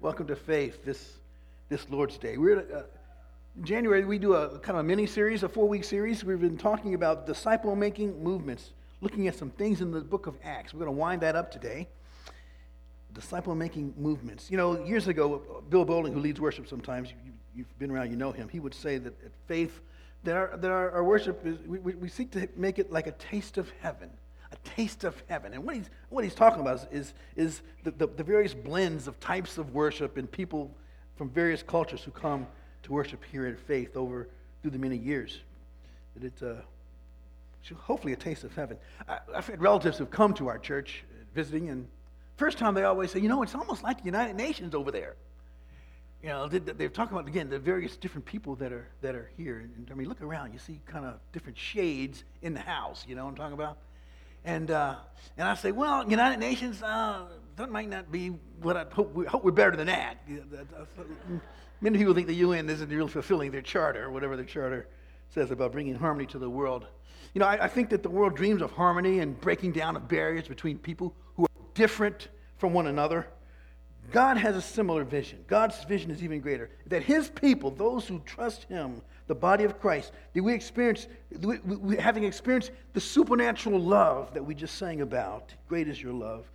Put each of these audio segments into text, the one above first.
Welcome to Faith this, this Lord's Day. We're uh, in January, we do a kind of a mini series, a four week series. We've been talking about disciple making movements, looking at some things in the book of Acts. We're going to wind that up today. Disciple making movements. You know, years ago, Bill Bowling, who leads worship sometimes, you, have been around, you know him, he would say that at faith, that our, that our, our worship is, we, we seek to make it like a taste of heaven a taste of heaven. And what he's, what he's talking about is, is the, the, the, various blends of types of worship and people from various cultures who come to worship here at Faith over through the many years. That it's uh, hopefully a taste of heaven. I, I've had relatives who've come to our church uh, visiting, and first time they always say, you know, it's almost like the United Nations over there. You know, they, they're talking about, again, the various different people that are, that are here. And I mean, look around, you see kind of different shades in the house, you know what I'm talking about? And, uh, and I say, well, United Nations, uh, that might not be what I hope, we, hope we're better than that. Many people think the UN isn't really fulfilling their charter, whatever the charter says about bringing harmony to the world. You know, I, I think that the world dreams of harmony and breaking down of barriers between people who are different from one another. God has a similar vision. God's vision is even greater. That his people, those who trust him, the body of Christ, that we experience, we, we, having experienced the supernatural love that we just sang about, great is your love,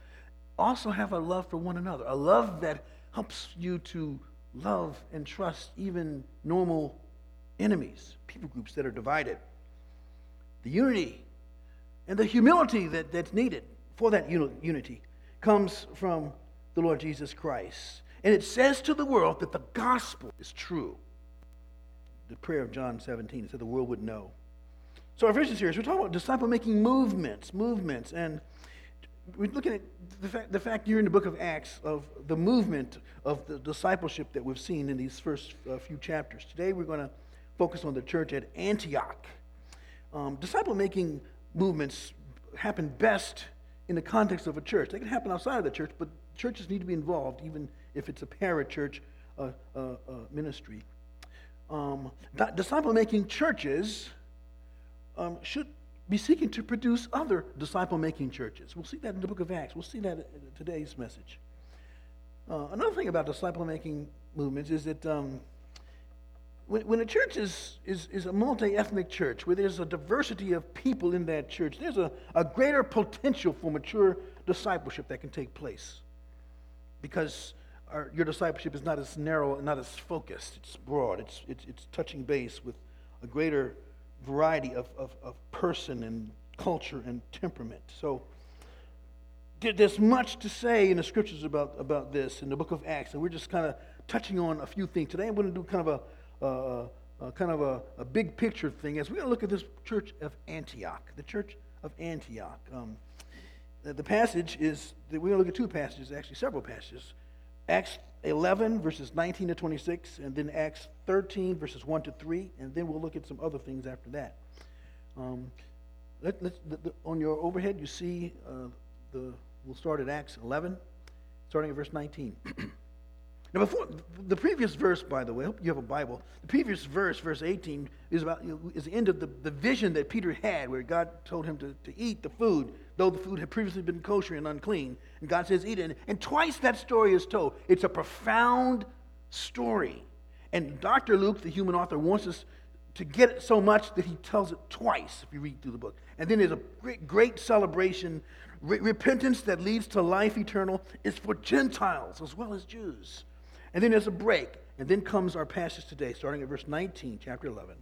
also have a love for one another, a love that helps you to love and trust even normal enemies, people groups that are divided. The unity and the humility that, that's needed for that unity comes from the Lord Jesus Christ. And it says to the world that the gospel is true the prayer of John 17. It said the world would know. So our vision series, we're talking about disciple making movements, movements, and we're looking at the fact, the fact you're in the book of Acts of the movement of the discipleship that we've seen in these first uh, few chapters. Today we're going to focus on the church at Antioch. Um, disciple making movements happen best in the context of a church. They can happen outside of the church, but churches need to be involved, even if it's a parachurch uh, uh, uh ministry um, disciple making churches um, should be seeking to produce other disciple making churches. We'll see that in the book of Acts. We'll see that in today's message. Uh, another thing about disciple making movements is that um, when, when a church is, is, is a multi ethnic church, where there's a diversity of people in that church, there's a, a greater potential for mature discipleship that can take place. Because our, your discipleship is not as narrow, and not as focused. It's broad. It's, it's, it's touching base with a greater variety of, of, of person and culture and temperament. So there's much to say in the scriptures about, about this in the book of Acts, and we're just kind of touching on a few things. Today I'm going to do kind of a, a, a kind of a, a, big picture thing as we're going to look at this church of Antioch, the church of Antioch. Um, the, passage is, we're going to look at two passages, actually several passages. Acts 11, verses 19 to 26, and then Acts 13, verses 1 to 3, and then we'll look at some other things after that. Um, let, the, the, on your overhead, you see uh, the, we'll start at Acts 11, starting at verse 19. now, before the previous verse, by the way, I hope you have a Bible. The previous verse, verse 18, is about is the end of the, the vision that Peter had, where God told him to, to eat the food though the food had previously been kosher and unclean. And God says, eat it. And twice that story is told. It's a profound story. And Dr. Luke, the human author, wants us to get it so much that he tells it twice if you read through the book. And then there's a great, great celebration. Re- repentance that leads to life eternal is for Gentiles as well as Jews. And then there's a break. And then comes our passage today, starting at verse 19, chapter 11.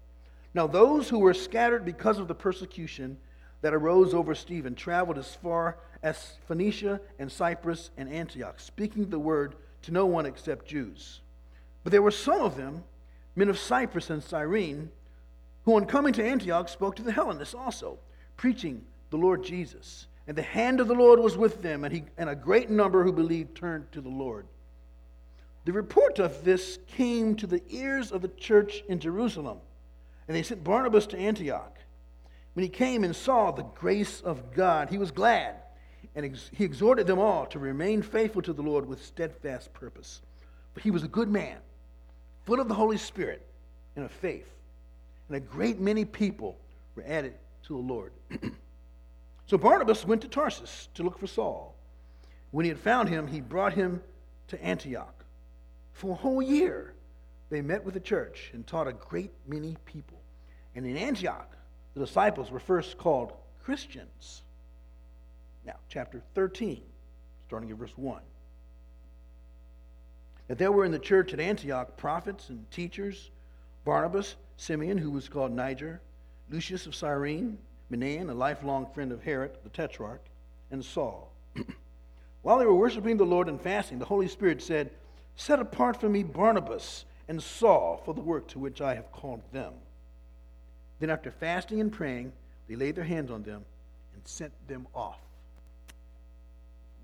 Now, those who were scattered because of the persecution that arose over Stephen traveled as far as Phoenicia and Cyprus and Antioch, speaking the word to no one except Jews. But there were some of them, men of Cyprus and Cyrene, who on coming to Antioch spoke to the Hellenists also, preaching the Lord Jesus. And the hand of the Lord was with them, and, he, and a great number who believed turned to the Lord. The report of this came to the ears of the church in Jerusalem, and they sent Barnabas to Antioch. When he came and saw the grace of God, he was glad, and ex- he exhorted them all to remain faithful to the Lord with steadfast purpose. For he was a good man, full of the Holy Spirit and of faith, and a great many people were added to the Lord. so Barnabas went to Tarsus to look for Saul. When he had found him, he brought him to Antioch. For a whole year, they met with the church and taught a great many people. And in Antioch, the disciples were first called Christians. Now, chapter 13, starting at verse 1. That there were in the church at Antioch prophets and teachers Barnabas, Simeon, who was called Niger, Lucius of Cyrene, Manaen, a lifelong friend of Herod, the tetrarch, and Saul. While they were worshiping the Lord and fasting, the Holy Spirit said, Set apart for me Barnabas and Saul for the work to which I have called them. Then, after fasting and praying, they laid their hands on them and sent them off.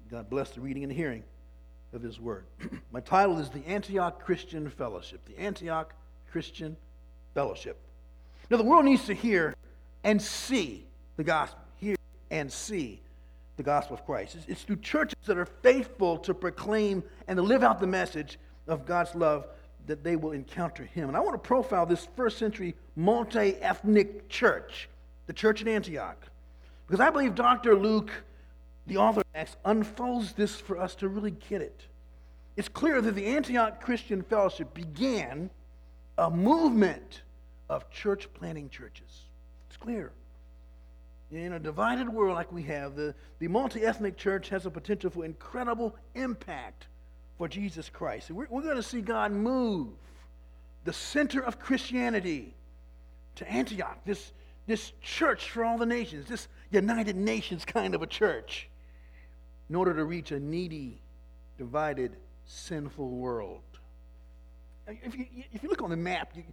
God bless the reading and hearing of His Word. My title is The Antioch Christian Fellowship. The Antioch Christian Fellowship. Now, the world needs to hear and see the gospel. Hear and see the gospel of Christ. It's, it's through churches that are faithful to proclaim and to live out the message of God's love that they will encounter Him. And I want to profile this first century multi ethnic church, the church in Antioch, because I believe Dr. Luke, the author of Acts, unfolds this for us to really get it. It's clear that the Antioch Christian Fellowship began a movement of church planting churches. It's clear. In a divided world like we have, the, the multi ethnic church has a potential for incredible impact for Jesus Christ. We're, we're going to see God move the center of Christianity to Antioch, this, this church for all the nations, this United Nations kind of a church, in order to reach a needy, divided, sinful world. If you, if you look on the map, you,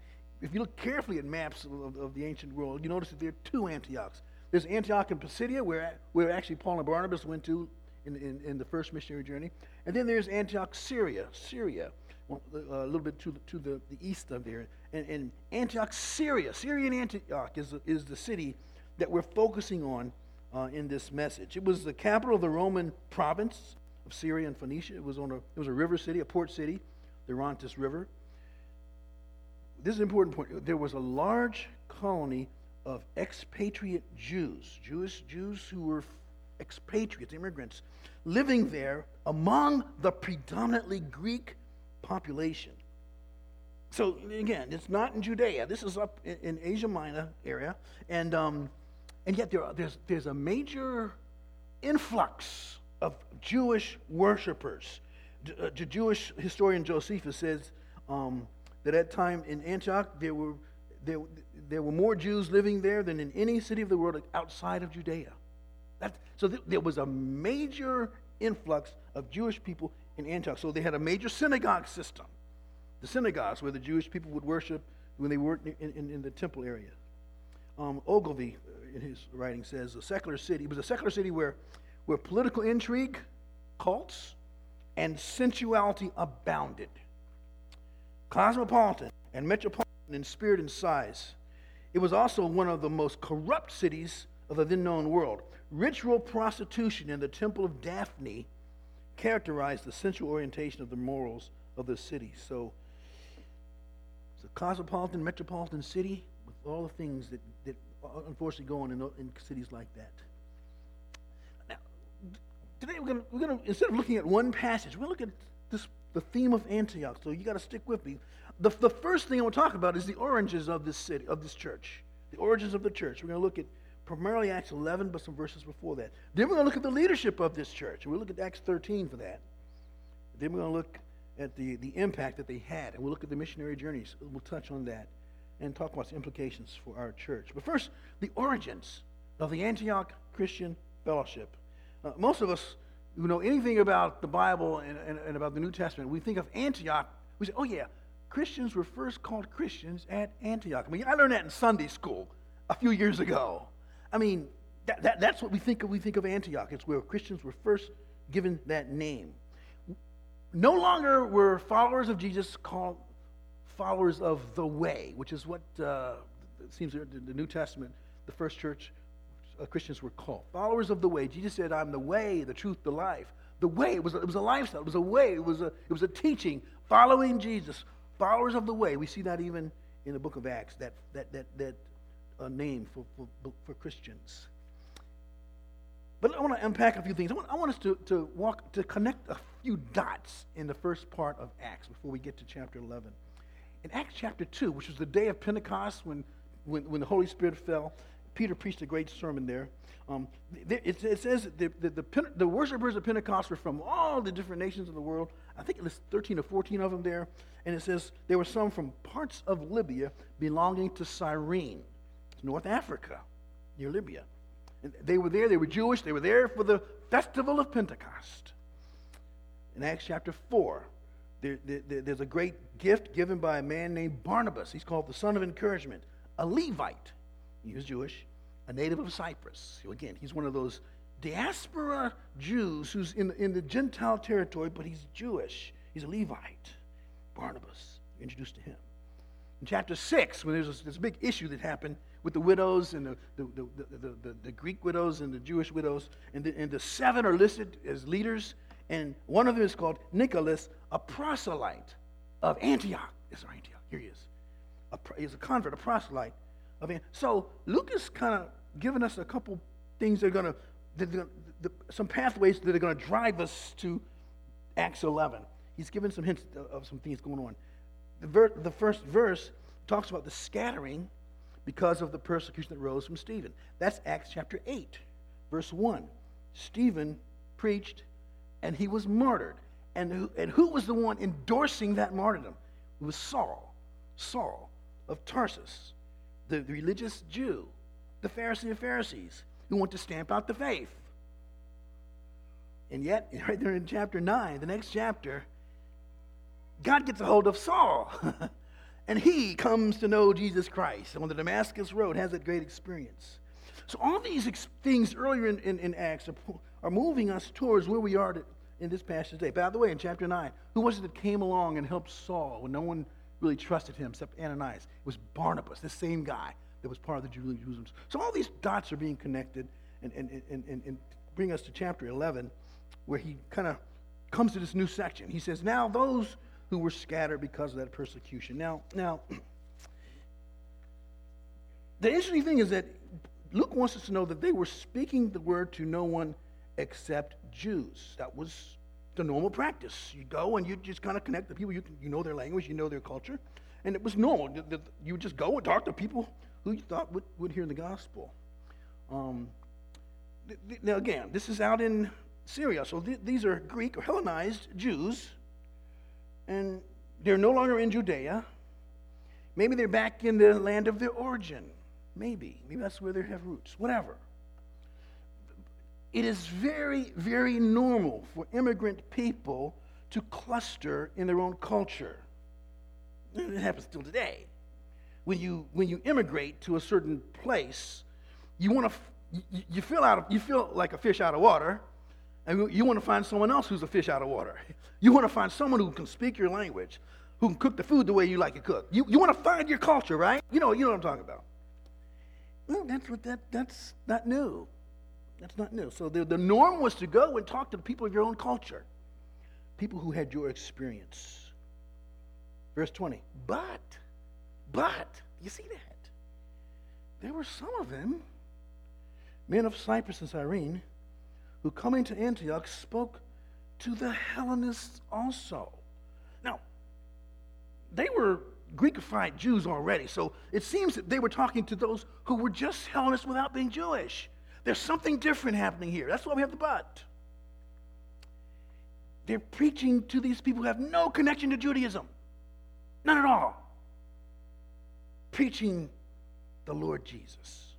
if you look carefully at maps of, of, the ancient world, you notice that there are two Antiochs. There's Antioch in Pisidia, where, where actually Paul and Barnabas went to in, in, in the first missionary journey. And then there's Antioch, Syria, Syria, uh, a little bit to the, to the, the east of there. And, and Antioch, Syria, Syrian Antioch is, is the city that we're focusing on uh, in this message. It was the capital of the Roman province of Syria and Phoenicia. It was, on a, it was a river city, a port city, the Orontes River this is an important point. There was a large colony of expatriate Jews, Jewish Jews who were expatriates, immigrants, living there among the predominantly Greek population. So again, it's not in Judea. This is up in, Asia Minor area, and um, and yet there are, there's there's a major influx of Jewish worshippers. The uh, Jewish historian Josephus says um, that at time in Antioch there were, there, there were more Jews living there than in any city of the world outside of Judea. That, so th- there was a major influx of Jewish people in Antioch. So they had a major synagogue system. The synagogues where the Jewish people would worship when they worked in, in, in the temple area. Um, Ogilvie, uh, in his writing, says a secular city. It was a secular city where, where political intrigue, cults, and sensuality abounded cosmopolitan and metropolitan in spirit and size. It was also one of the most corrupt cities of the then known world. Ritual prostitution in the Temple of Daphne characterized the central orientation of the morals of the city. So, it's a cosmopolitan, metropolitan city with all the things that, that unfortunately go on in, in cities like that. Now, today we're going gonna, instead of looking at one passage, we're going to look at this the theme of Antioch. So you got to stick with me. The, the first thing I want to talk about is the origins of this city, of this church. The origins of the church. We're going to look at primarily Acts 11, but some verses before that. Then we're going to look at the leadership of this church. We'll look at Acts 13 for that. Then we're going to look at the, the impact that they had, and we'll look at the missionary journeys. We'll touch on that and talk about the implications for our church. But first, the origins of the Antioch Christian Fellowship. Uh, most of us who know anything about the Bible and, and, and, about the New Testament, we think of Antioch, we say, oh yeah, Christians were first called Christians at Antioch. I mean, I learned that in Sunday school a few years ago. I mean, that, that, that's what we think of. We think of Antioch. It's where Christians were first given that name. No longer were followers of Jesus called followers of the way, which is what uh, seems in the New Testament, the first church uh, Christians were called. Followers of the way. Jesus said, I'm the way, the truth, the life. The way, it was, it was a lifestyle, it was a way, it was a, it was a teaching, following Jesus. Followers of the way. We see that even in the book of Acts, that, that, that, that uh, name for, for, for Christians. But I want to unpack a few things. I want, I want us to, to walk, to connect a few dots in the first part of Acts before we get to chapter 11. In Acts chapter 2, which was the day of Pentecost when, when, when the Holy Spirit fell, Peter preached a great sermon there. Um, it, it, says the, the, the, the, worshipers of Pentecost were from all the different nations of the world. I think it was 13 or 14 of them there. And it says there were some from parts of Libya belonging to Cyrene, North Africa, near Libya. And they were there, they were Jewish, they were there for the festival of Pentecost. In Acts chapter 4, there, there, there's a great gift given by a man named Barnabas. He's called the son of encouragement, a Levite. He was Jewish a native of Cyprus. So again, he's one of those diaspora Jews who's in, in the Gentile territory, but he's Jewish. He's a Levite. Barnabas, introduced to him. In chapter 6, when there's this, big issue that happened with the widows and the, the, the, the, Greek widows and the Jewish widows, and the, and the seven are listed as leaders, and one of them is called Nicholas, a proselyte of Antioch. Yes, Antioch. Here he is. A, he's a convert, a proselyte of Antioch. So Luke is kind of giving us a couple things that are going to, some pathways that are going to drive us to Acts 11. He's given some hints of some things going on. The, ver- the first verse talks about the scattering because of the persecution that rose from Stephen. That's Acts chapter 8, verse 1. Stephen preached and he was martyred. And who, and who was the one endorsing that martyrdom? It was Saul, Saul of Tarsus the religious Jew, the Pharisee of Pharisees, who want to stamp out the faith. And yet, right there in chapter 9, the next chapter, God gets a hold of Saul. and he comes to know Jesus Christ. on the Damascus Road, has that great experience. So, all these ex- things earlier in, in, in Acts are, are, moving us towards where we are to, in this passage today. By the way, in chapter 9, who was it that came along and helped Saul when no one really trusted him except Ananias. It was Barnabas, the same guy that was part of the Jewish Jerusalem. So all these dots are being connected and, and, and, and, and bring us to chapter 11 where he kind of comes to this new section. He says, Now those who were scattered because of that persecution. Now, now, the interesting thing is that Luke wants us to know that they were speaking the word to no one except Jews. That was the normal practice. You go and you just kind of connect the people. You, you know their language, you know their culture. And it was normal. You just go and talk to people who you thought would, would hear the gospel. Um, now, again, this is out in Syria. So th- these are Greek or Hellenized Jews. And they're no longer in Judea. Maybe they're back in the land of their origin. Maybe. Maybe that's where they have roots. Whatever it is very, very normal for immigrant people to cluster in their own culture. It happens still today. When you, when you immigrate to a certain place, you want to, you, you, feel out of, you feel like a fish out of water, and you want to find someone else who's a fish out of water. You want to find someone who can speak your language, who can cook the food the way you like it cooked. You, you want to find your culture, right? You know, you know what I'm talking about. Well, that's what that, that's not new. That's not new. So the, the norm was to go and talk to the people of your own culture, people who had your experience. Verse 20. But, but, you see that? There were some of them, men of Cyprus and Cyrene, who coming to Antioch spoke to the Hellenists also. Now, they were Greekified Jews already, so it seems that they were talking to those who were just Hellenists without being Jewish. There's something different happening here. That's why we have the but. They're preaching to these people who have no connection to Judaism. None at all. Preaching the Lord Jesus.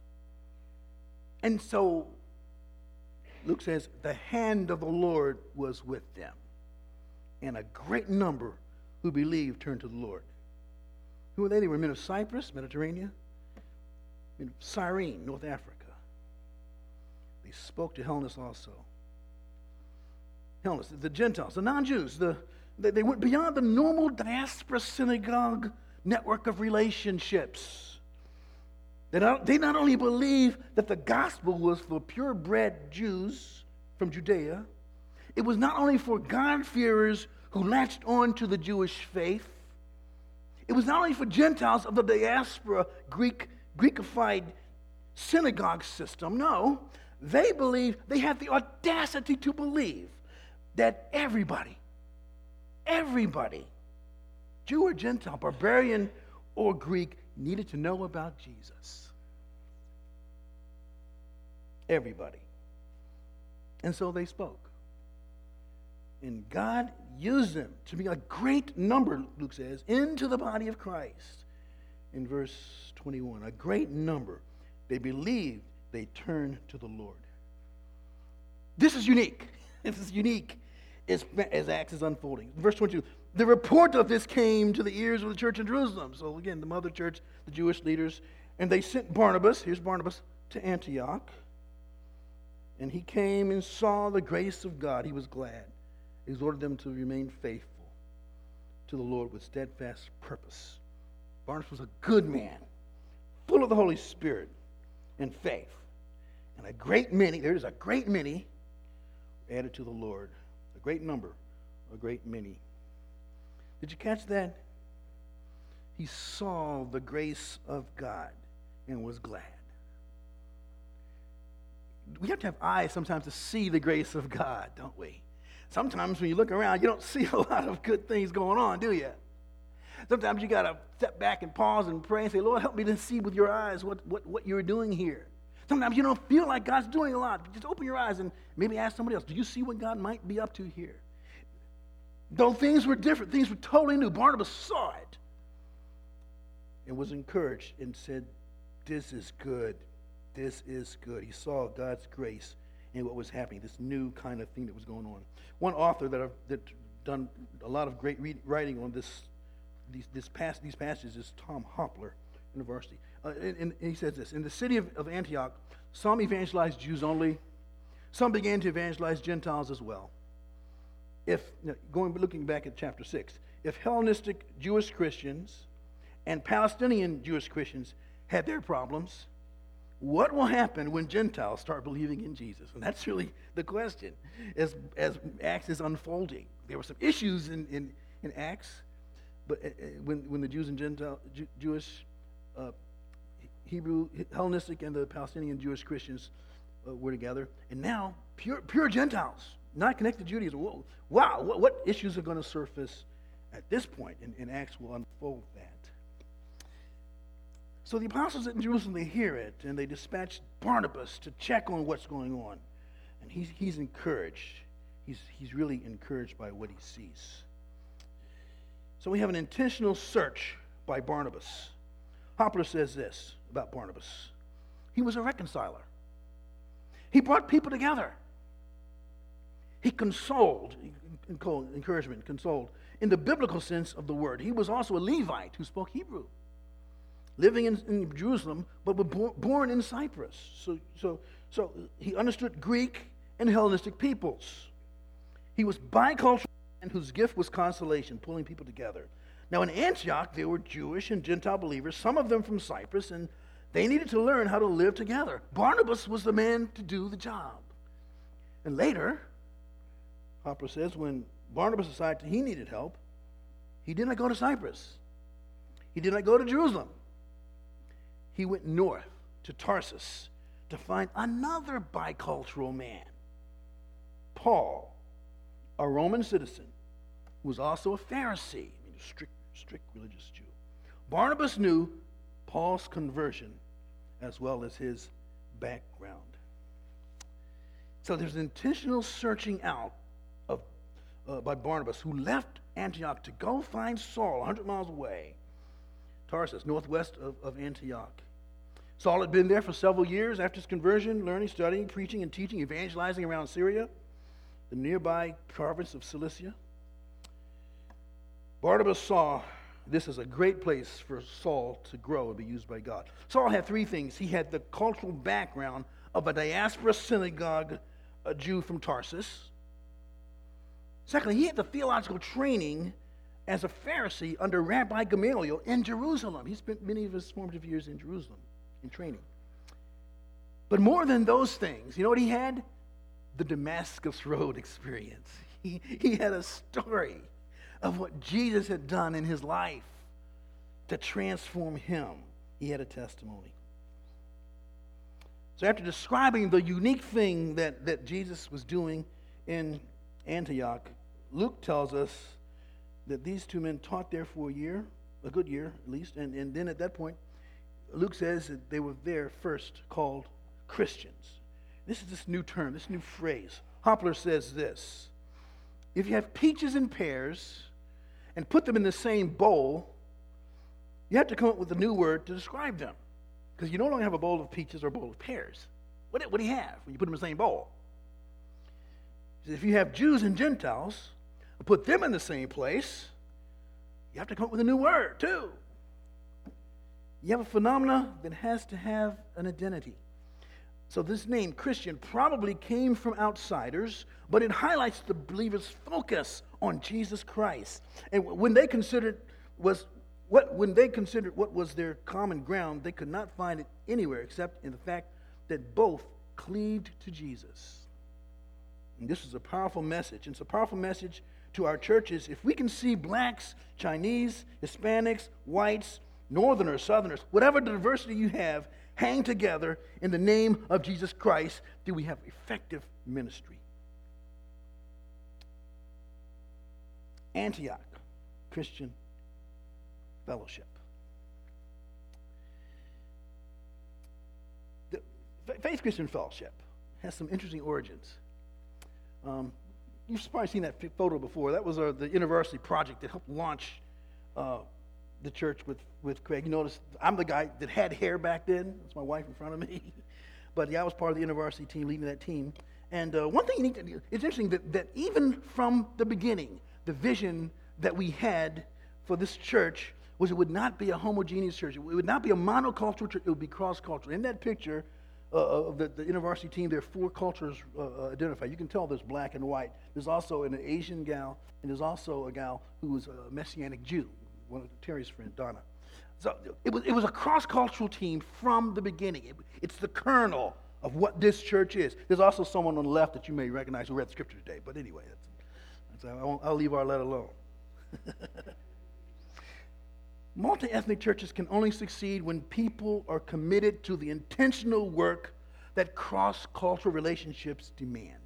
And so Luke says, the hand of the Lord was with them. And a great number who believed turned to the Lord. Who were they? They were men of Cyprus, Mediterranean, of Cyrene, North Africa. They spoke to Hellenists also. Hellenists, the Gentiles, the non Jews, the, they, they went beyond the normal diaspora synagogue network of relationships. They not, they not only believed that the gospel was for purebred Jews from Judea, it was not only for God-fearers who latched on to the Jewish faith, it was not only for Gentiles of the diaspora Greek, Greekified synagogue system. No, they believe, they have the audacity to believe that everybody, everybody, Jew or Gentile, barbarian or Greek, needed to know about Jesus. Everybody. And so they spoke. And God used them to be a great number, Luke says, into the body of Christ. In verse 21, a great number. They believed, they turned to the Lord. This is unique. This is unique as, as Acts is unfolding. Verse 22 The report of this came to the ears of the church in Jerusalem. So, again, the mother church, the Jewish leaders, and they sent Barnabas, here's Barnabas, to Antioch. And he came and saw the grace of God. He was glad. He exhorted them to remain faithful to the Lord with steadfast purpose. Barnabas was a good man, full of the Holy Spirit and faith. And a great many, there is a great many added to the Lord. A great number, a great many. Did you catch that? He saw the grace of God and was glad. We have to have eyes sometimes to see the grace of God, don't we? Sometimes when you look around, you don't see a lot of good things going on, do you? Sometimes you got to step back and pause and pray and say, Lord, help me to see with your eyes what, what, what you're doing here. Sometimes you don't feel like God's doing a lot. Just open your eyes and maybe ask somebody else, do you see what God might be up to here? Though things were different, things were totally new, Barnabas saw it and was encouraged and said, This is good. This is good. He saw God's grace in what was happening, this new kind of thing that was going on. One author that I've that done a lot of great read, writing on this, these, this past, these passages is Thom Hopler InterVarsity. Uh, and, and, he says this In the city of, of Antioch, some evangelized Jews only, some began to evangelize Gentiles as well. If, going looking back at chapter 6, if Hellenistic Jewish Christians and Palestinian Jewish Christians had their problems, what will happen when Gentiles start believing in Jesus? And that's really the question as, as Acts is unfolding. There were some issues in, in, in Acts, but uh, uh, when, when the Jews and Gentile, Jew, Jewish, uh, Hebrew, Hellenistic, and the Palestinian Jewish Christians uh, were together, and now pure, pure Gentiles, not connected to Judaism. Wow, what, what issues are going to surface at this point? And, and Acts will unfold that. So the apostles in Jerusalem, they hear it, and they dispatch Barnabas to check on what's going on. And he's, he's encouraged. He's, he's really encouraged by what he sees. So we have an intentional search by Barnabas. Hopler says this about Barnabas he was a reconciler, he brought people together. He consoled, encouragement, consoled, in the biblical sense of the word. He was also a Levite who spoke Hebrew living in, in Jerusalem, but were born in Cyprus. So, so, so he understood Greek and Hellenistic peoples. He was bicultural and whose gift was consolation, pulling people together. Now, in Antioch, there were Jewish and Gentile believers, some of them from Cyprus, and they needed to learn how to live together. Barnabas was the man to do the job. And later, Hopler says, when Barnabas decided he needed help, he did not go to Cyprus. He did not go to Jerusalem he went north to Tarsus to find another bicultural man, Paul, a Roman citizen who was also a Pharisee, I mean, a strict, strict religious Jew. Barnabas knew Paul's conversion as well as his background. So there's intentional searching out uh, by Barnabas, who left Antioch to go find Saul 100 miles away, Tarsus, northwest of, of Antioch. Saul had been there for several years after his conversion, learning, studying, preaching, and teaching, evangelizing around Syria, the nearby province of Cilicia. Barnabas saw this as a great place for Saul to grow and be used by God. Saul had three things. He had the cultural background of a diaspora synagogue a Jew from Tarsus. Secondly, he had the theological training as a Pharisee under Rabbi Gamaliel in Jerusalem. He spent many of his formative years in Jerusalem in training. But more than those things, you know what he had? The Damascus Road experience. He, he had a story of what Jesus had done in his life to transform him. He had a testimony. So, after describing the unique thing that, that Jesus was doing in Antioch, Luke tells us that these two men taught there for a year, a good year at least, and, and then at that point, Luke says that they were there first called Christians. This is this new term, this new phrase. Hopler says this If you have peaches and pears and put them in the same bowl, you have to come up with a new word to describe them. Because you no longer have a bowl of peaches or a bowl of pears. What, what do you have when you put them in the same bowl? If you have Jews and Gentiles, put them in the same place, you have to come up with a new word, too. You have a phenomena that has to have an identity. So, this name, Christian, probably came from outsiders, but it highlights the believer's focus on Jesus Christ. And when they considered was what when they considered what was their common ground, they could not find it anywhere except in the fact that both cleaved to Jesus. And this is a powerful message. And it's a powerful message to our churches. If we can see blacks, Chinese, Hispanics, whites, northerners, southerners, whatever diversity you have, hang together in the name of Jesus Christ, do we have effective ministry? Antioch Christian Fellowship. The Faith Christian Fellowship has some interesting origins. Um, you've probably seen that photo before. That was our, the university project that helped launch uh, the church with, with Craig. You notice I'm the guy that had hair back then. That's my wife in front of me. but yeah, I was part of the university team, leading that team. And uh, one thing you need to do, it's interesting that, that even from the beginning, the vision that we had for this church was it would not be a homogeneous church. It would not be a monocultural church. It would be cross-cultural. In that picture uh, of the, the university team, there are four cultures uh, uh, identified. You can tell there's black and white. There's also an Asian gal, and there's also a gal who was a Messianic Jew one of Terry's friend, Donna. So it was, it was a cross cultural team from the beginning. It, it's the kernel of what this church is. There's also someone on the left that you may recognize who read scripture today. But anyway, that's, that's, I I'll leave our let alone. Multi ethnic churches can only succeed when people are committed to the intentional work that cross cultural relationships demand.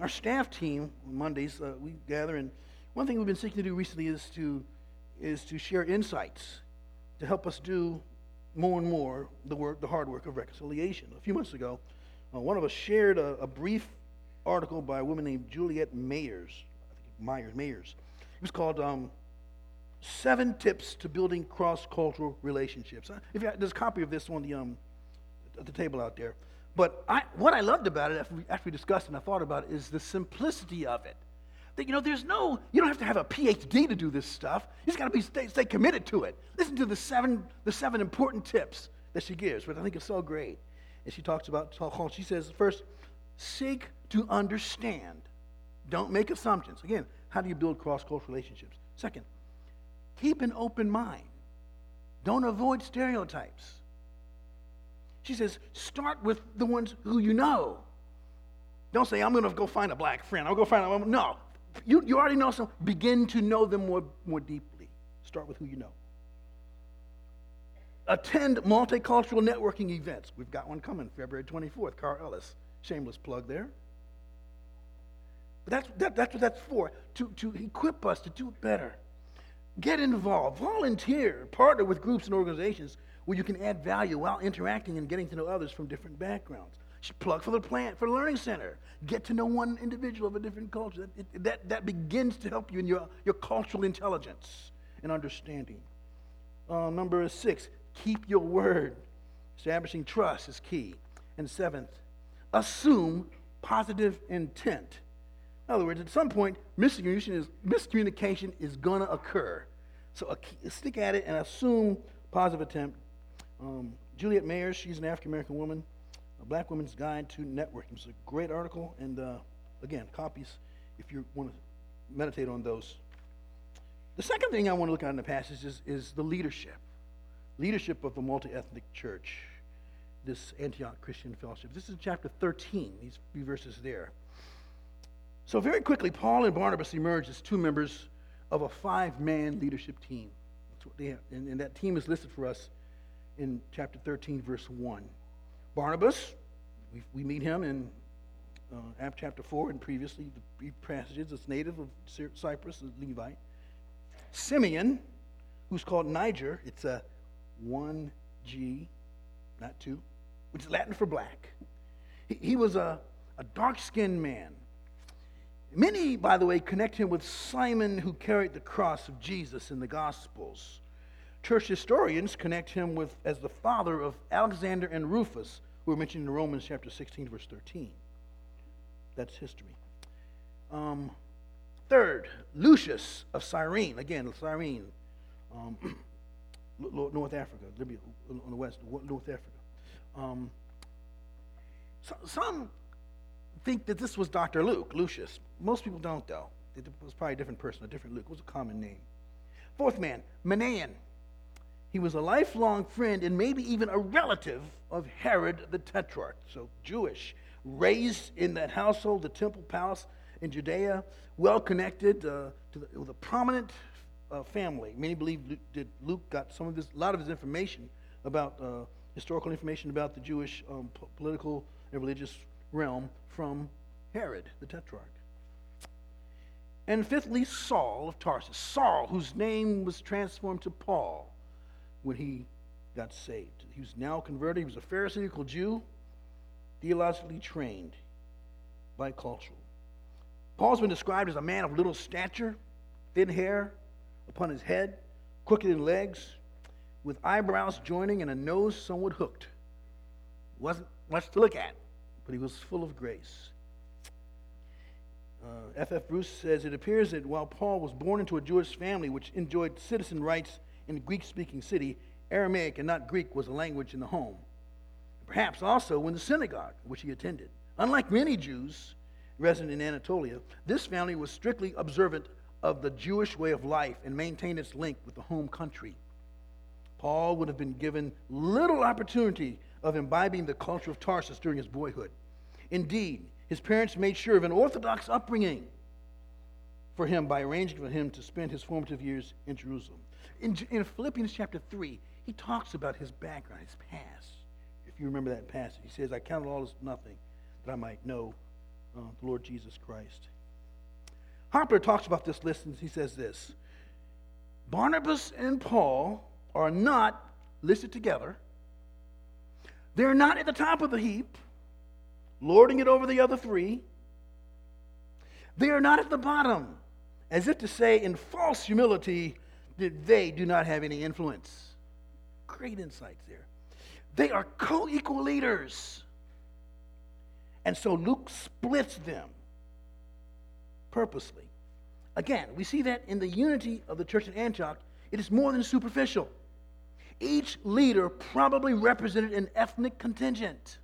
Our staff team on Mondays, uh, we gather, and one thing we've been seeking to do recently is to is to share insights to help us do more and more the work, the hard work of reconciliation. A few months ago, uh, one of us shared a, a, brief article by a woman named Juliet Mayers. Myers, Mayers. It was called um, Seven Tips to Building Cross-Cultural Relationships. If you, there's a copy of this on the, um, the table out there. But I, what I loved about it after we, after we discussed and I thought about it is the simplicity of it that, you know, there's no, you don't have to have a PhD to do this stuff. You just got to be stay, stay committed to it. Listen to the seven, the seven important tips that she gives, which I think is so great. And she talks about, she says, first, seek to understand. Don't make assumptions. Again, how do you build cross cultural relationships? Second, keep an open mind. Don't avoid stereotypes. She says, start with the ones who you know. Don't say, I'm going to go find a black friend. I'll go find a. No, you, you already know some. Begin to know them more, more deeply. Start with who you know. Attend multicultural networking events. We've got one coming February 24th, Carl Ellis. Shameless plug there. But that's, that, that's what that's for, to, to equip us to do it better. Get involved, volunteer, partner with groups and organizations where you can add value while interacting and getting to know others from different backgrounds plug for the plant, for the learning center. Get to know one individual of a different culture. That, that, that begins to help you in your, your cultural intelligence and understanding. Uh, number six, keep your word. Establishing trust is key. And seventh, assume positive intent. In other words, at some point, miscommunication is, miscommunication is going to occur. So uh, stick at it and assume positive attempt. Um, Juliet Mayers, she's an African American woman. A Black Woman's Guide to Networking. It's a great article, and uh, again, copies if you want to meditate on those. The second thing I want to look at in the passage is, is the leadership. Leadership of the multi ethnic church, this Antioch Christian Fellowship. This is chapter 13, these few verses there. So, very quickly, Paul and Barnabas emerge as two members of a five man leadership team. And, and that team is listed for us in chapter 13, verse 1. Barnabas, we, we meet him in uh, Acts chapter 4 and previously the passages. It's native of Cyprus, a Levite. Simeon, who's called Niger, it's a 1G, not 2, which is Latin for black. He, he was a, a dark skinned man. Many, by the way, connect him with Simon who carried the cross of Jesus in the Gospels. Church historians connect him with as the father of Alexander and Rufus, who are mentioned in Romans chapter 16, verse 13. That's history. Um, third, Lucius of Cyrene. Again, Cyrene, um, North Africa, Libya on the west, North Africa. Um, so, some think that this was Dr. Luke, Lucius. Most people don't, though. It was probably a different person, a different Luke. It was a common name. Fourth man, Manaen. He was a lifelong friend and maybe even a relative of Herod the Tetrarch, so Jewish, raised in that household, the temple palace in Judea, well connected uh, to the, with a prominent uh, family. Many believe Luke, that Luke got some of this, a lot of his information about uh, historical information about the Jewish um, p- political and religious realm from Herod the Tetrarch. And fifthly, Saul of Tarsus. Saul, whose name was transformed to Paul when he got saved. He was now converted. He was a Pharisaical Jew, theologically trained, bicultural. Paul's been described as a man of little stature, thin hair upon his head, crooked in legs, with eyebrows joining and a nose somewhat hooked. Wasn't much to look at, but he was full of grace. F. Uh, F. Bruce says it appears that while Paul was born into a Jewish family which enjoyed citizen rights in a Greek speaking city, Aramaic and not Greek was a language in the home. Perhaps also in the synagogue which he attended. Unlike many Jews resident in Anatolia, this family was strictly observant of the Jewish way of life and maintained its link with the home country. Paul would have been given little opportunity of imbibing the culture of Tarsus during his boyhood. Indeed, his parents made sure of an orthodox upbringing for him by arranging for him to spend his formative years in Jerusalem. In, in Philippians chapter 3, he talks about his background, his past. If you remember that passage, he says, I counted all as nothing that I might know uh, the Lord Jesus Christ. Harper talks about this list and he says this Barnabas and Paul are not listed together. They're not at the top of the heap, lording it over the other three. They are not at the bottom, as if to say in false humility that they do not have any influence. Great insights there. They are co equal leaders. And so Luke splits them purposely. Again, we see that in the unity of the church at Antioch, it is more than superficial. Each leader probably represented an ethnic contingent.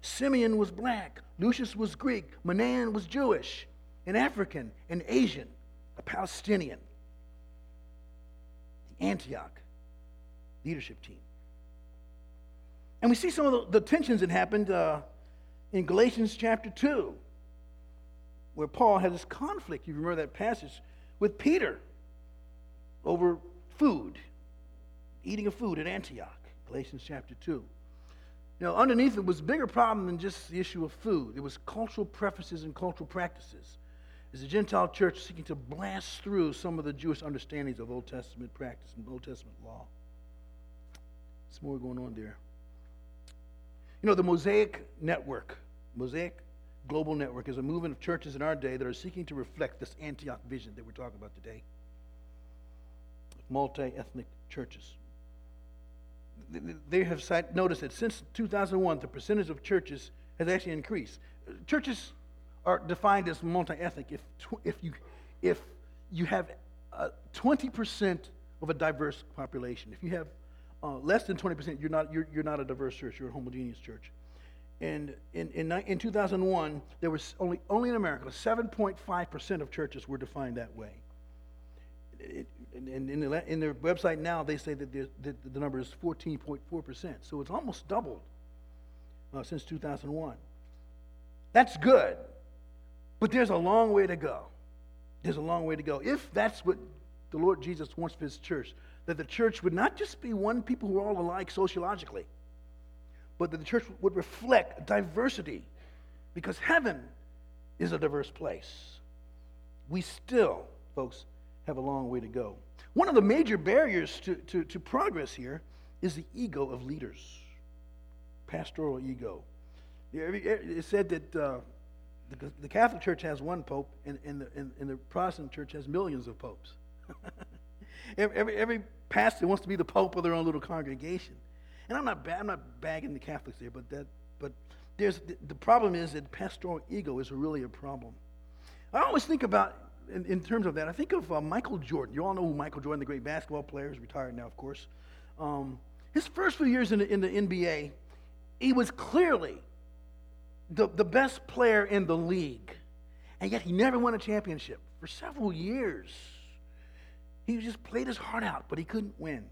Simeon was black, Lucius was Greek, Manaen was Jewish, an African, an Asian, a Palestinian. The Antioch leadership team. And we see some of the, the tensions that happened uh, in Galatians chapter 2, where Paul had this conflict, you remember that passage, with Peter over food eating of food at Antioch, Galatians chapter 2. Now, underneath it was a bigger problem than just the issue of food. It was cultural preferences and cultural practices. As the Gentile church seeking to blast through some of the Jewish understandings of Old Testament practice and Old Testament law. There's more going on there. You know, the Mosaix Network, Mosaix Global Network, is a movement of churches in our day that are seeking to reflect this Antioch vision that we're talking about today. Multi ethnic churches they have noticed that since 2001, the percentage of churches has actually increased. Churches are defined as multi-ethnic if, if, you, if you have uh, 20% of a diverse population. If you have uh, less than 20%, you're not, you're, you're not a diverse church, you're a homogeneous church. And in, in, in 2001, there was only, only in America, 7.5% of churches were defined that way. It, and in, the, in their website now, they say that, that the number is 14.4%. So it's almost doubled uh, since 2001. That's good, but there's a long way to go. There's a long way to go. If that's what the Lord Jesus wants for his church, that the church would not just be one people who are all alike sociologically, but that the church would reflect diversity because heaven is a diverse place. We still, folks, have a long way to go. One of the major barriers to, to, to progress here is the ego of leaders, pastoral ego. It said that uh, the, the, Catholic Church has one pope, and, and, the, and, and the Protestant Church has millions of popes. every, every, pastor wants to be the pope of their own little congregation. And I'm not, ba- I'm not bagging the Catholics there, but, that, but there's, the, the problem is that pastoral ego is really a problem. I always think about, in, in terms of that, I think of uh, Michael Jordan. You all know who Michael Jordan, the great basketball player, is retired now, of course. Um, his first few years in the, in the NBA, he was clearly the, the best player in the league. And yet he never won a championship for several years. He just played his heart out, but he couldn't win.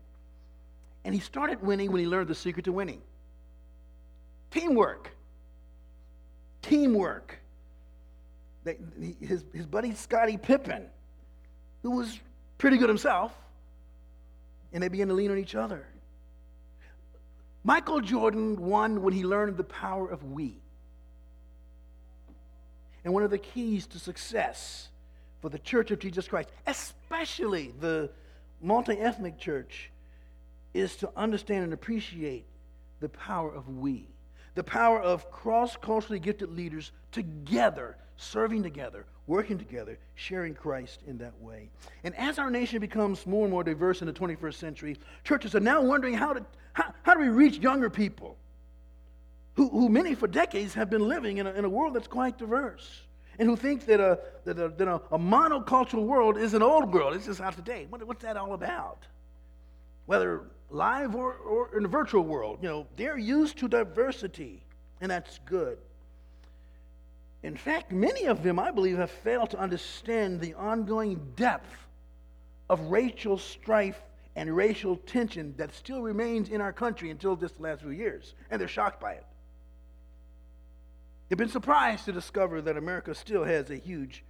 And he started winning when he learned the secret to winning teamwork. Teamwork. His, his buddy Scottie Pippen, who was pretty good himself, and they began to lean on each other. Michael Jordan won when he learned the power of we. And one of the keys to success for the Church of Jesus Christ, especially the multi ethnic church, is to understand and appreciate the power of we, the power of cross culturally gifted leaders together, serving together, working together, sharing Christ in that way. And as our nation becomes more and more diverse in the 21st century, churches are now wondering how, to, how, how do we reach younger people who, who many for decades have been living in a, in a world that's quite diverse and who think that a, that a, that a, a monocultural world is an old world. It's just out today. What, what's that all about? Whether live or, or in the virtual world, you know, they're used to diversity, and that's good. In fact, many of them, I believe, have failed to understand the ongoing depth of racial strife and racial tension that still remains in our country until this last few years, and they're shocked by it. They've been surprised to discover that America still has a huge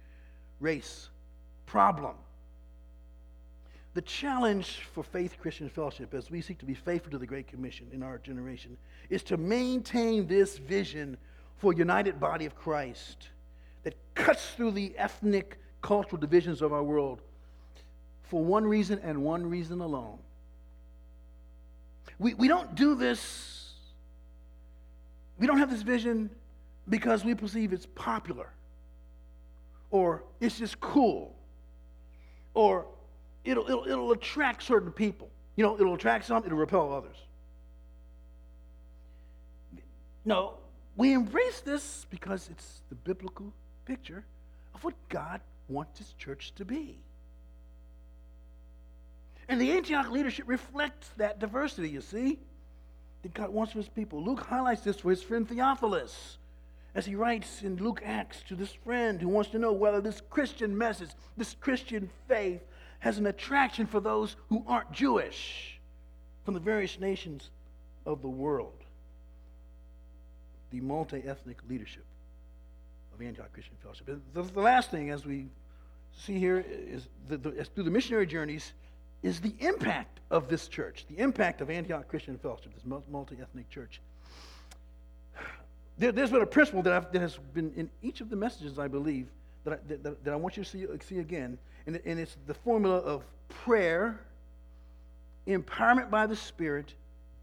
race problem. The challenge for Faith Christian Fellowship as we seek to be faithful to the Great Commission in our generation is to maintain this vision for a united body of Christ that cuts through the ethnic, cultural divisions of our world for one reason and one reason alone. We, we don't do this, we don't have this vision because we perceive it's popular or it's just cool or it'll, it'll, it'll attract certain people. You know, it'll attract some, it'll repel others. No, we embrace this because it's the biblical picture of what God wants his church to be. And the Antioch leadership reflects that diversity, you see, that God wants for his people. Luke highlights this for his friend Theophilus as he writes in Luke Acts to this friend who wants to know whether this Christian message, this Christian faith, has an attraction for those who aren't Jewish from the various nations of the world. The multi ethnic leadership of Antioch Christian Fellowship. The, the, last thing, as we see here, is the, the, through the missionary journeys, is the impact of this church, the impact of Antioch Christian Fellowship, this multi ethnic church. There, has been a principle that, that, has been in each of the messages, I believe, that I, that, that I want you to see, see again. And, and it's the formula of prayer, empowerment by the Spirit,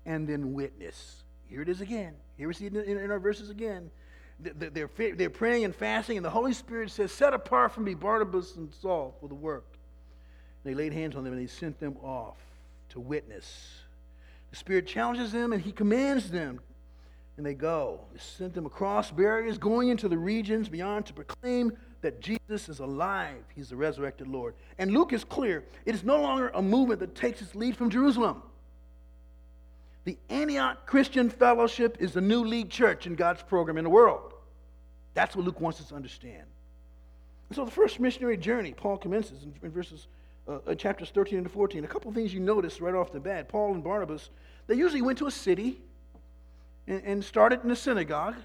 and then witness. Here it is again. Here we see it in, in our verses again. They're, they're praying and fasting, and the Holy Spirit says, Set apart from me Barnabas and Saul for the work. And they laid hands on them and they sent them off to witness. The Spirit challenges them and He commands them and they go. They sent them across barriers, going into the regions beyond to proclaim that Jesus is alive. He's the resurrected Lord. And Luke is clear it is no longer a movement that takes its lead from Jerusalem. The Antioch Christian Fellowship is the new lead church in God's program in the world. That's what Luke wants us to understand. And so the first missionary journey, Paul commences in, in verses uh, chapters 13 and 14. A couple things you notice right off the bat. Paul and Barnabas, they usually went to a city and, and started in a synagogue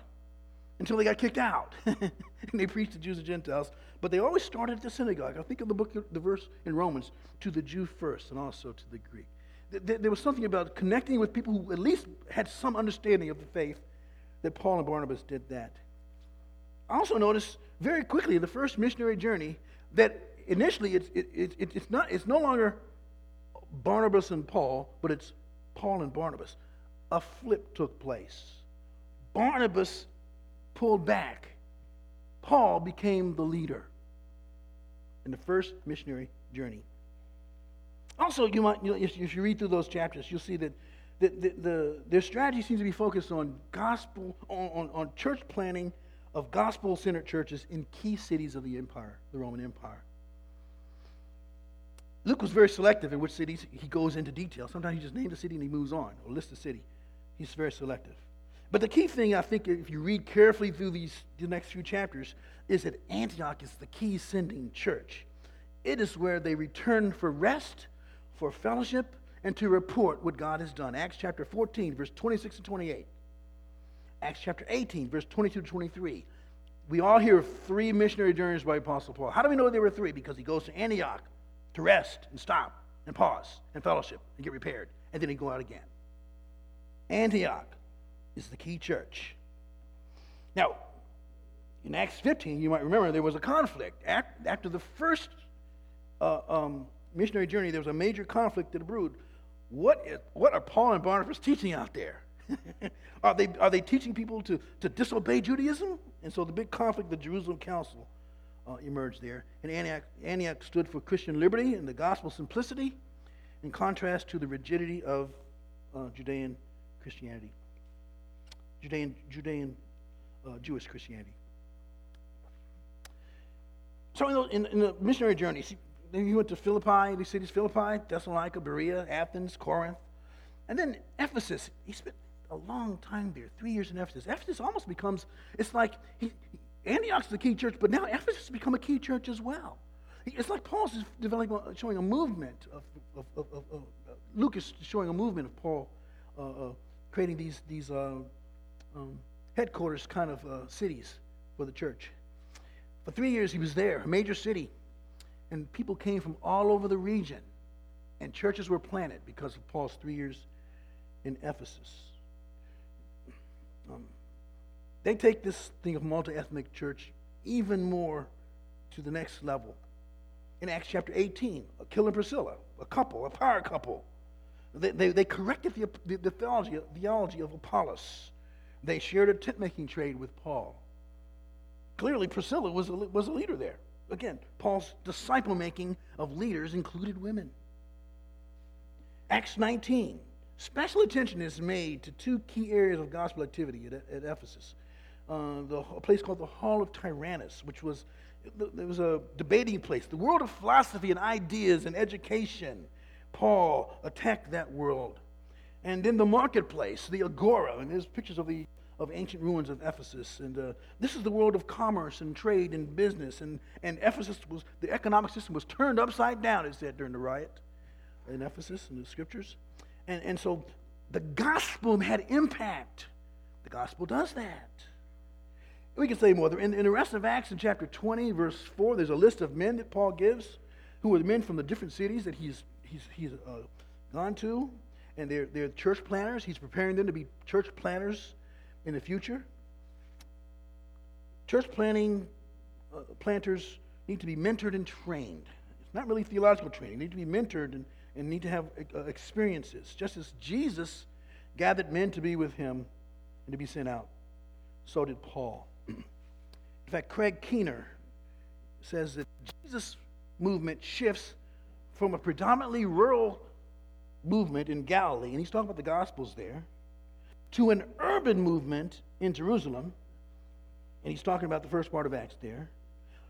until they got kicked out. and they preached to Jews and Gentiles. But they always started at the synagogue. I think of the book, the verse in Romans, to the Jew first and also to the Greek. there was something about connecting with people who at least had some understanding of the faith that Paul and Barnabas did that. I also noticed very quickly in the first missionary journey that initially it's, it, it, it's, not, it's no longer Barnabas and Paul, but it's Paul and Barnabas. A flip took place. Barnabas pulled back. Paul became the leader in the first missionary journey. Also, you might, you know, if, you read through those chapters, you'll see that the, the, the, their strategy seems to be focused on gospel, on, on, on church planting of gospel centered churches in key cities of the empire, the Roman Empire. Luke was very selective in which cities he goes into detail. Sometimes he just names a city and he moves on, or lists a city. He's very selective. But the key thing, I think, if you read carefully through these the next few chapters, is that Antioch is the key sending church. It is where they return for rest, for fellowship, and to report what God has done. Acts chapter 14, verse 26 and 28. Acts chapter 18, verse 22 to 23. We all hear of three missionary journeys by Apostle Paul. How do we know there were three? Because he goes to Antioch to rest and stop and pause and fellowship and get repaired, and then he go out again. Antioch is the key church. Now, in Acts 15, you might remember there was a conflict. After the first uh, um, missionary journey, there was a major conflict that brewed. What, is, what are Paul and Barnabas teaching out there? are, they, are they teaching people to, to disobey Judaism? And so the big conflict, the Jerusalem Council, uh, emerged there. And Antioch, Antioch stood for Christian liberty and the gospel simplicity, in contrast to the rigidity of uh, Judean Christianity, Judean, Judean uh, Jewish Christianity. So in the, in, in the missionary journey, he went to Philippi, these cities, Philippi, Thessalonica, Berea, Athens, Corinth, and then Ephesus. He spent a long time there, three years in Ephesus. Ephesus almost becomes, it's like he, Antioch's the key church, but now Ephesus has become a key church as well. It's like Paul's developing, showing a movement of, of, of, of uh, Luke is showing a movement of Paul uh, uh, creating these, these uh, um, headquarters kind of uh, cities for the church. For three years, he was there, a major city, and people came from all over the region, and churches were planted because of Paul's three years in Ephesus. Um, they take this thing of multi ethnic church even more to the next level. In Acts chapter 18, Aquila and Priscilla, a couple, a power couple, they, they, they corrected the, the, the theology, theology of Apollos. They shared a tent making trade with Paul. Clearly, Priscilla was a, was a leader there. Again, Paul's disciple making of leaders included women. Acts 19, special attention is made to two key areas of gospel activity at, at Ephesus uh, the, a place called the Hall of Tyrannus, which was there was a debating place. The world of philosophy and ideas and education. Paul attacked that world. And then the marketplace, the agora, and there's pictures of the of ancient ruins of Ephesus. And uh, this is the world of commerce and trade and business. And, and Ephesus was, the economic system was turned upside down, it said during the riot in Ephesus in the scriptures. And, and so the gospel had impact. The gospel does that. We can say more. In, in the rest of Acts, in chapter 20, verse 4, there's a list of men that Paul gives who are men from the different cities that he's, he's, he's uh, gone to. And they're, they're church planters. He's preparing them to be church planters in the future. Church planning uh, planters need to be mentored and trained. It's not really theological training. They need to be mentored and, and need to have uh, experiences. Just as Jesus gathered men to be with him and to be sent out, so did Paul. In fact, Craig Keener says that Jesus' movement shifts from a predominantly rural movement in Galilee, and he's talking about the Gospels there, to an urban movement in Jerusalem, and he's talking about the first part of Acts there,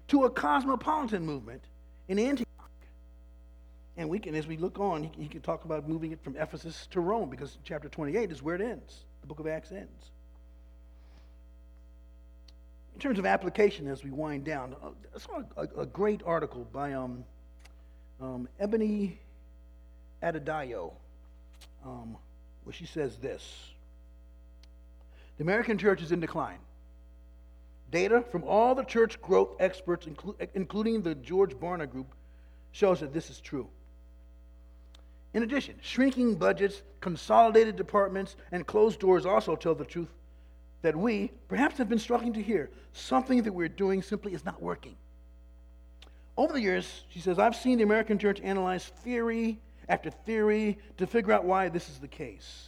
to a cosmopolitan movement in Antioch. And we can, as we look on, he, he can talk about moving it from Ephesus to Rome, because chapter 28 is where it ends. The book of Acts ends. In terms of application, as we wind down, uh, I saw a, a great article by um, um, Ebony Adedayo, um, where she says this The American church is in decline. Data from all the church growth experts, inclu- including the George Barna Group, shows that this is true. In addition, shrinking budgets, consolidated departments, and closed doors also tell the truth that we perhaps have been struggling to hear. Something that we're doing simply is not working. Over the years, she says, I've seen the American church analyze theory after theory to figure out why this is the case.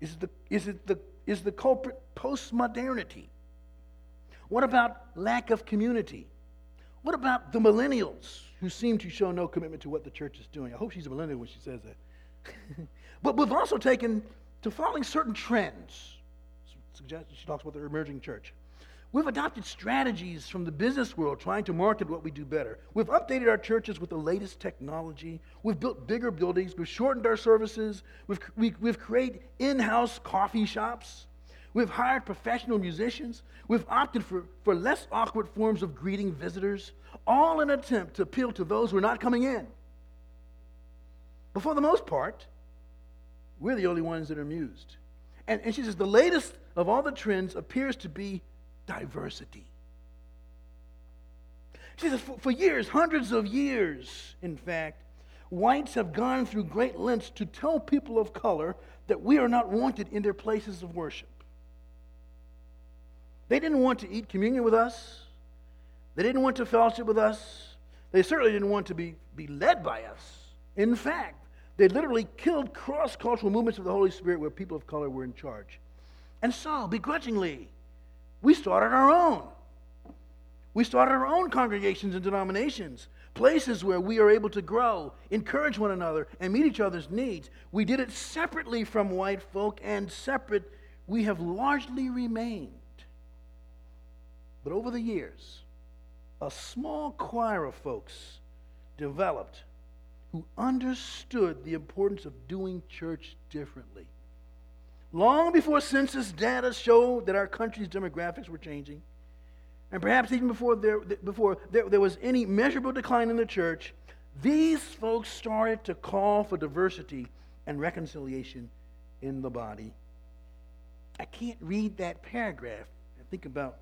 Is it the, is it the, is the culprit postmodernity? What about lack of community? What about the millennials who seem to show no commitment to what the church is doing? I hope she's a millennial when she says that. but we've also taken to following certain trends. She talks about the emerging church. We've adopted strategies from the business world trying to market what we do better. We've updated our churches with the latest technology. We've built bigger buildings. We've shortened our services. We've, we, have we have created in house coffee shops. We've hired professional musicians. We've opted for, for less awkward forms of greeting visitors, all in an attempt to appeal to those who are not coming in. But for the most part, we're the only ones that are amused. And, and she says the latest of all the trends appears to be diversity. She says, for, for years, hundreds of years, in fact, whites have gone through great lengths to tell people of color that we are not wanted in their places of worship. They didn't want to eat communion with us. They didn't want to fellowship with us. They certainly didn't want to be, be led by us. In fact, they literally killed cross cultural movements of the Holy Spirit where people of color were in charge. And so, begrudgingly, we started our own. We started our own congregations and denominations, places where we are able to grow, encourage one another, and meet each other's needs. We did it separately from white folk, and separate we have largely remained. But over the years, a small choir of folks developed who understood the importance of doing church differently long before census data showed that our country's demographics were changing, and perhaps even before there, before there, there was any measurable decline in the church, these folks started to call for diversity and reconciliation in the body. I can't read that paragraph and think about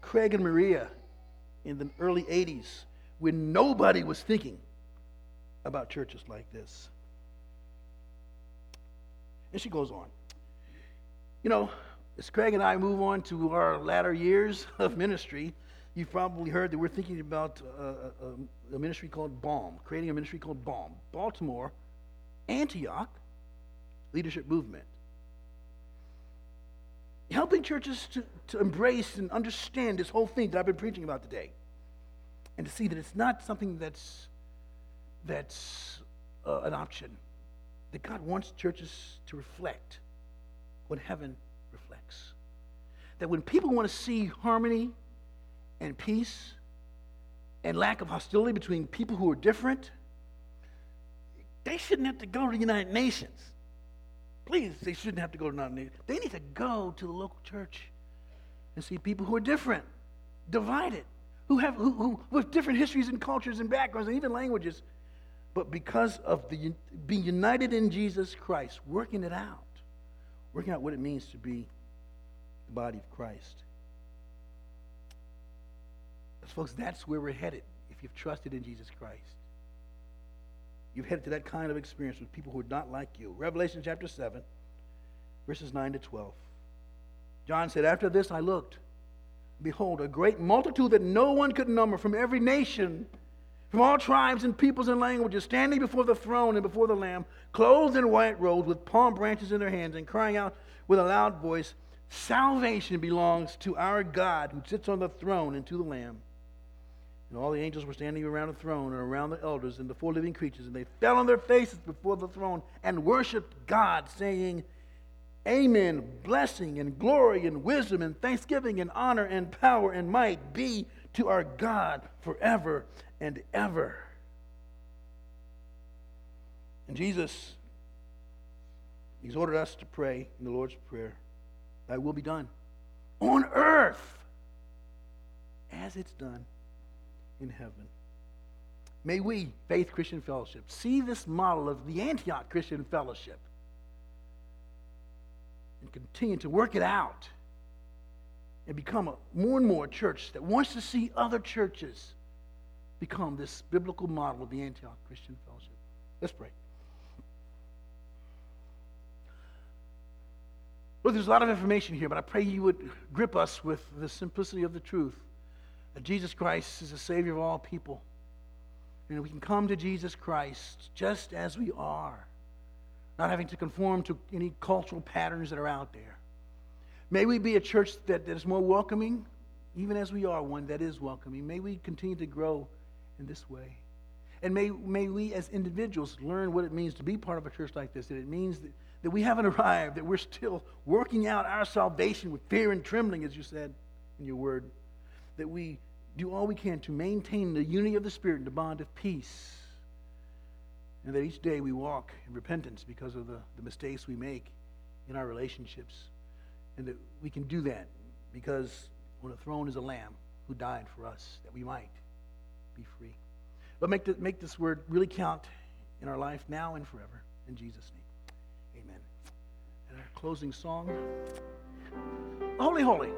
Craig and Maria in the early 80s when nobody was thinking about churches like this. And she goes on. You know, as Craig and I move on to our latter years of ministry, you've probably heard that we're thinking about a, uh, a, uh, a ministry called BALM, creating a ministry called BALM, Baltimore, Antioch Leadership Movement. Helping churches to, to embrace and understand this whole thing that I've been preaching about today. And to see that it's not something that's, that's uh, an option, that God wants churches to reflect what heaven reflects. That when people want to see harmony and peace and lack of hostility between people who are different, they shouldn't have to go to the United Nations. Please, they shouldn't have to go to the United Nations. They need to go to the local church and see people who are different, divided, who have who, who with different histories and cultures and backgrounds and even languages, but because of the being united in Jesus Christ, working it out working out what it means to be the body of Christ. Because, folks, that's where we're headed if you've trusted in Jesus Christ. You've headed to that kind of experience with people who are not like you. Revelation chapter 7, verses 9 to 12. John said, After this I looked. Behold, a great multitude that no one could number from every nation from all tribes and peoples and languages, standing before the throne and before the Lamb, clothed in white robes with palm branches in their hands, and crying out with a loud voice, Salvation belongs to our God who sits on the throne and to the Lamb. And all the angels were standing around the throne and around the elders and the four living creatures, and they fell on their faces before the throne and worshiped God, saying, Amen. Blessing and glory and wisdom and thanksgiving and honor and power and might be to our God forever and ever. And Jesus exhorted us to pray in the Lord's Prayer, Thy will be done on earth as it's done in heaven. May we, Faith Christian Fellowship, see this model of the Antioch Christian Fellowship and continue to work it out and become a more and more church that wants to see other churches become this biblical model of the Antioch Christian Fellowship. Let's pray. Well, there's a lot of information here, but I pray you would grip us with the simplicity of the truth that Jesus Christ is the Savior of all people. And we can come to Jesus Christ just as we are, not having to conform to any cultural patterns that are out there. May we be a church that, that is more welcoming, even as we are one that is welcoming. May we continue to grow in this way. And may, may we as individuals learn what it means to be part of a church like this, that it means that, that we haven't arrived, that we're still working out our salvation with fear and trembling, as you said in your word, that we do all we can to maintain the unity of the Spirit and the bond of peace. And that each day we walk in repentance because of the, the mistakes we make in our relationships. And that we can do that because on the throne is a lamb who died for us that we might be free. But make, the, make this word really count in our life now and forever. In Jesus' name. Amen. And our closing song Holy, Holy.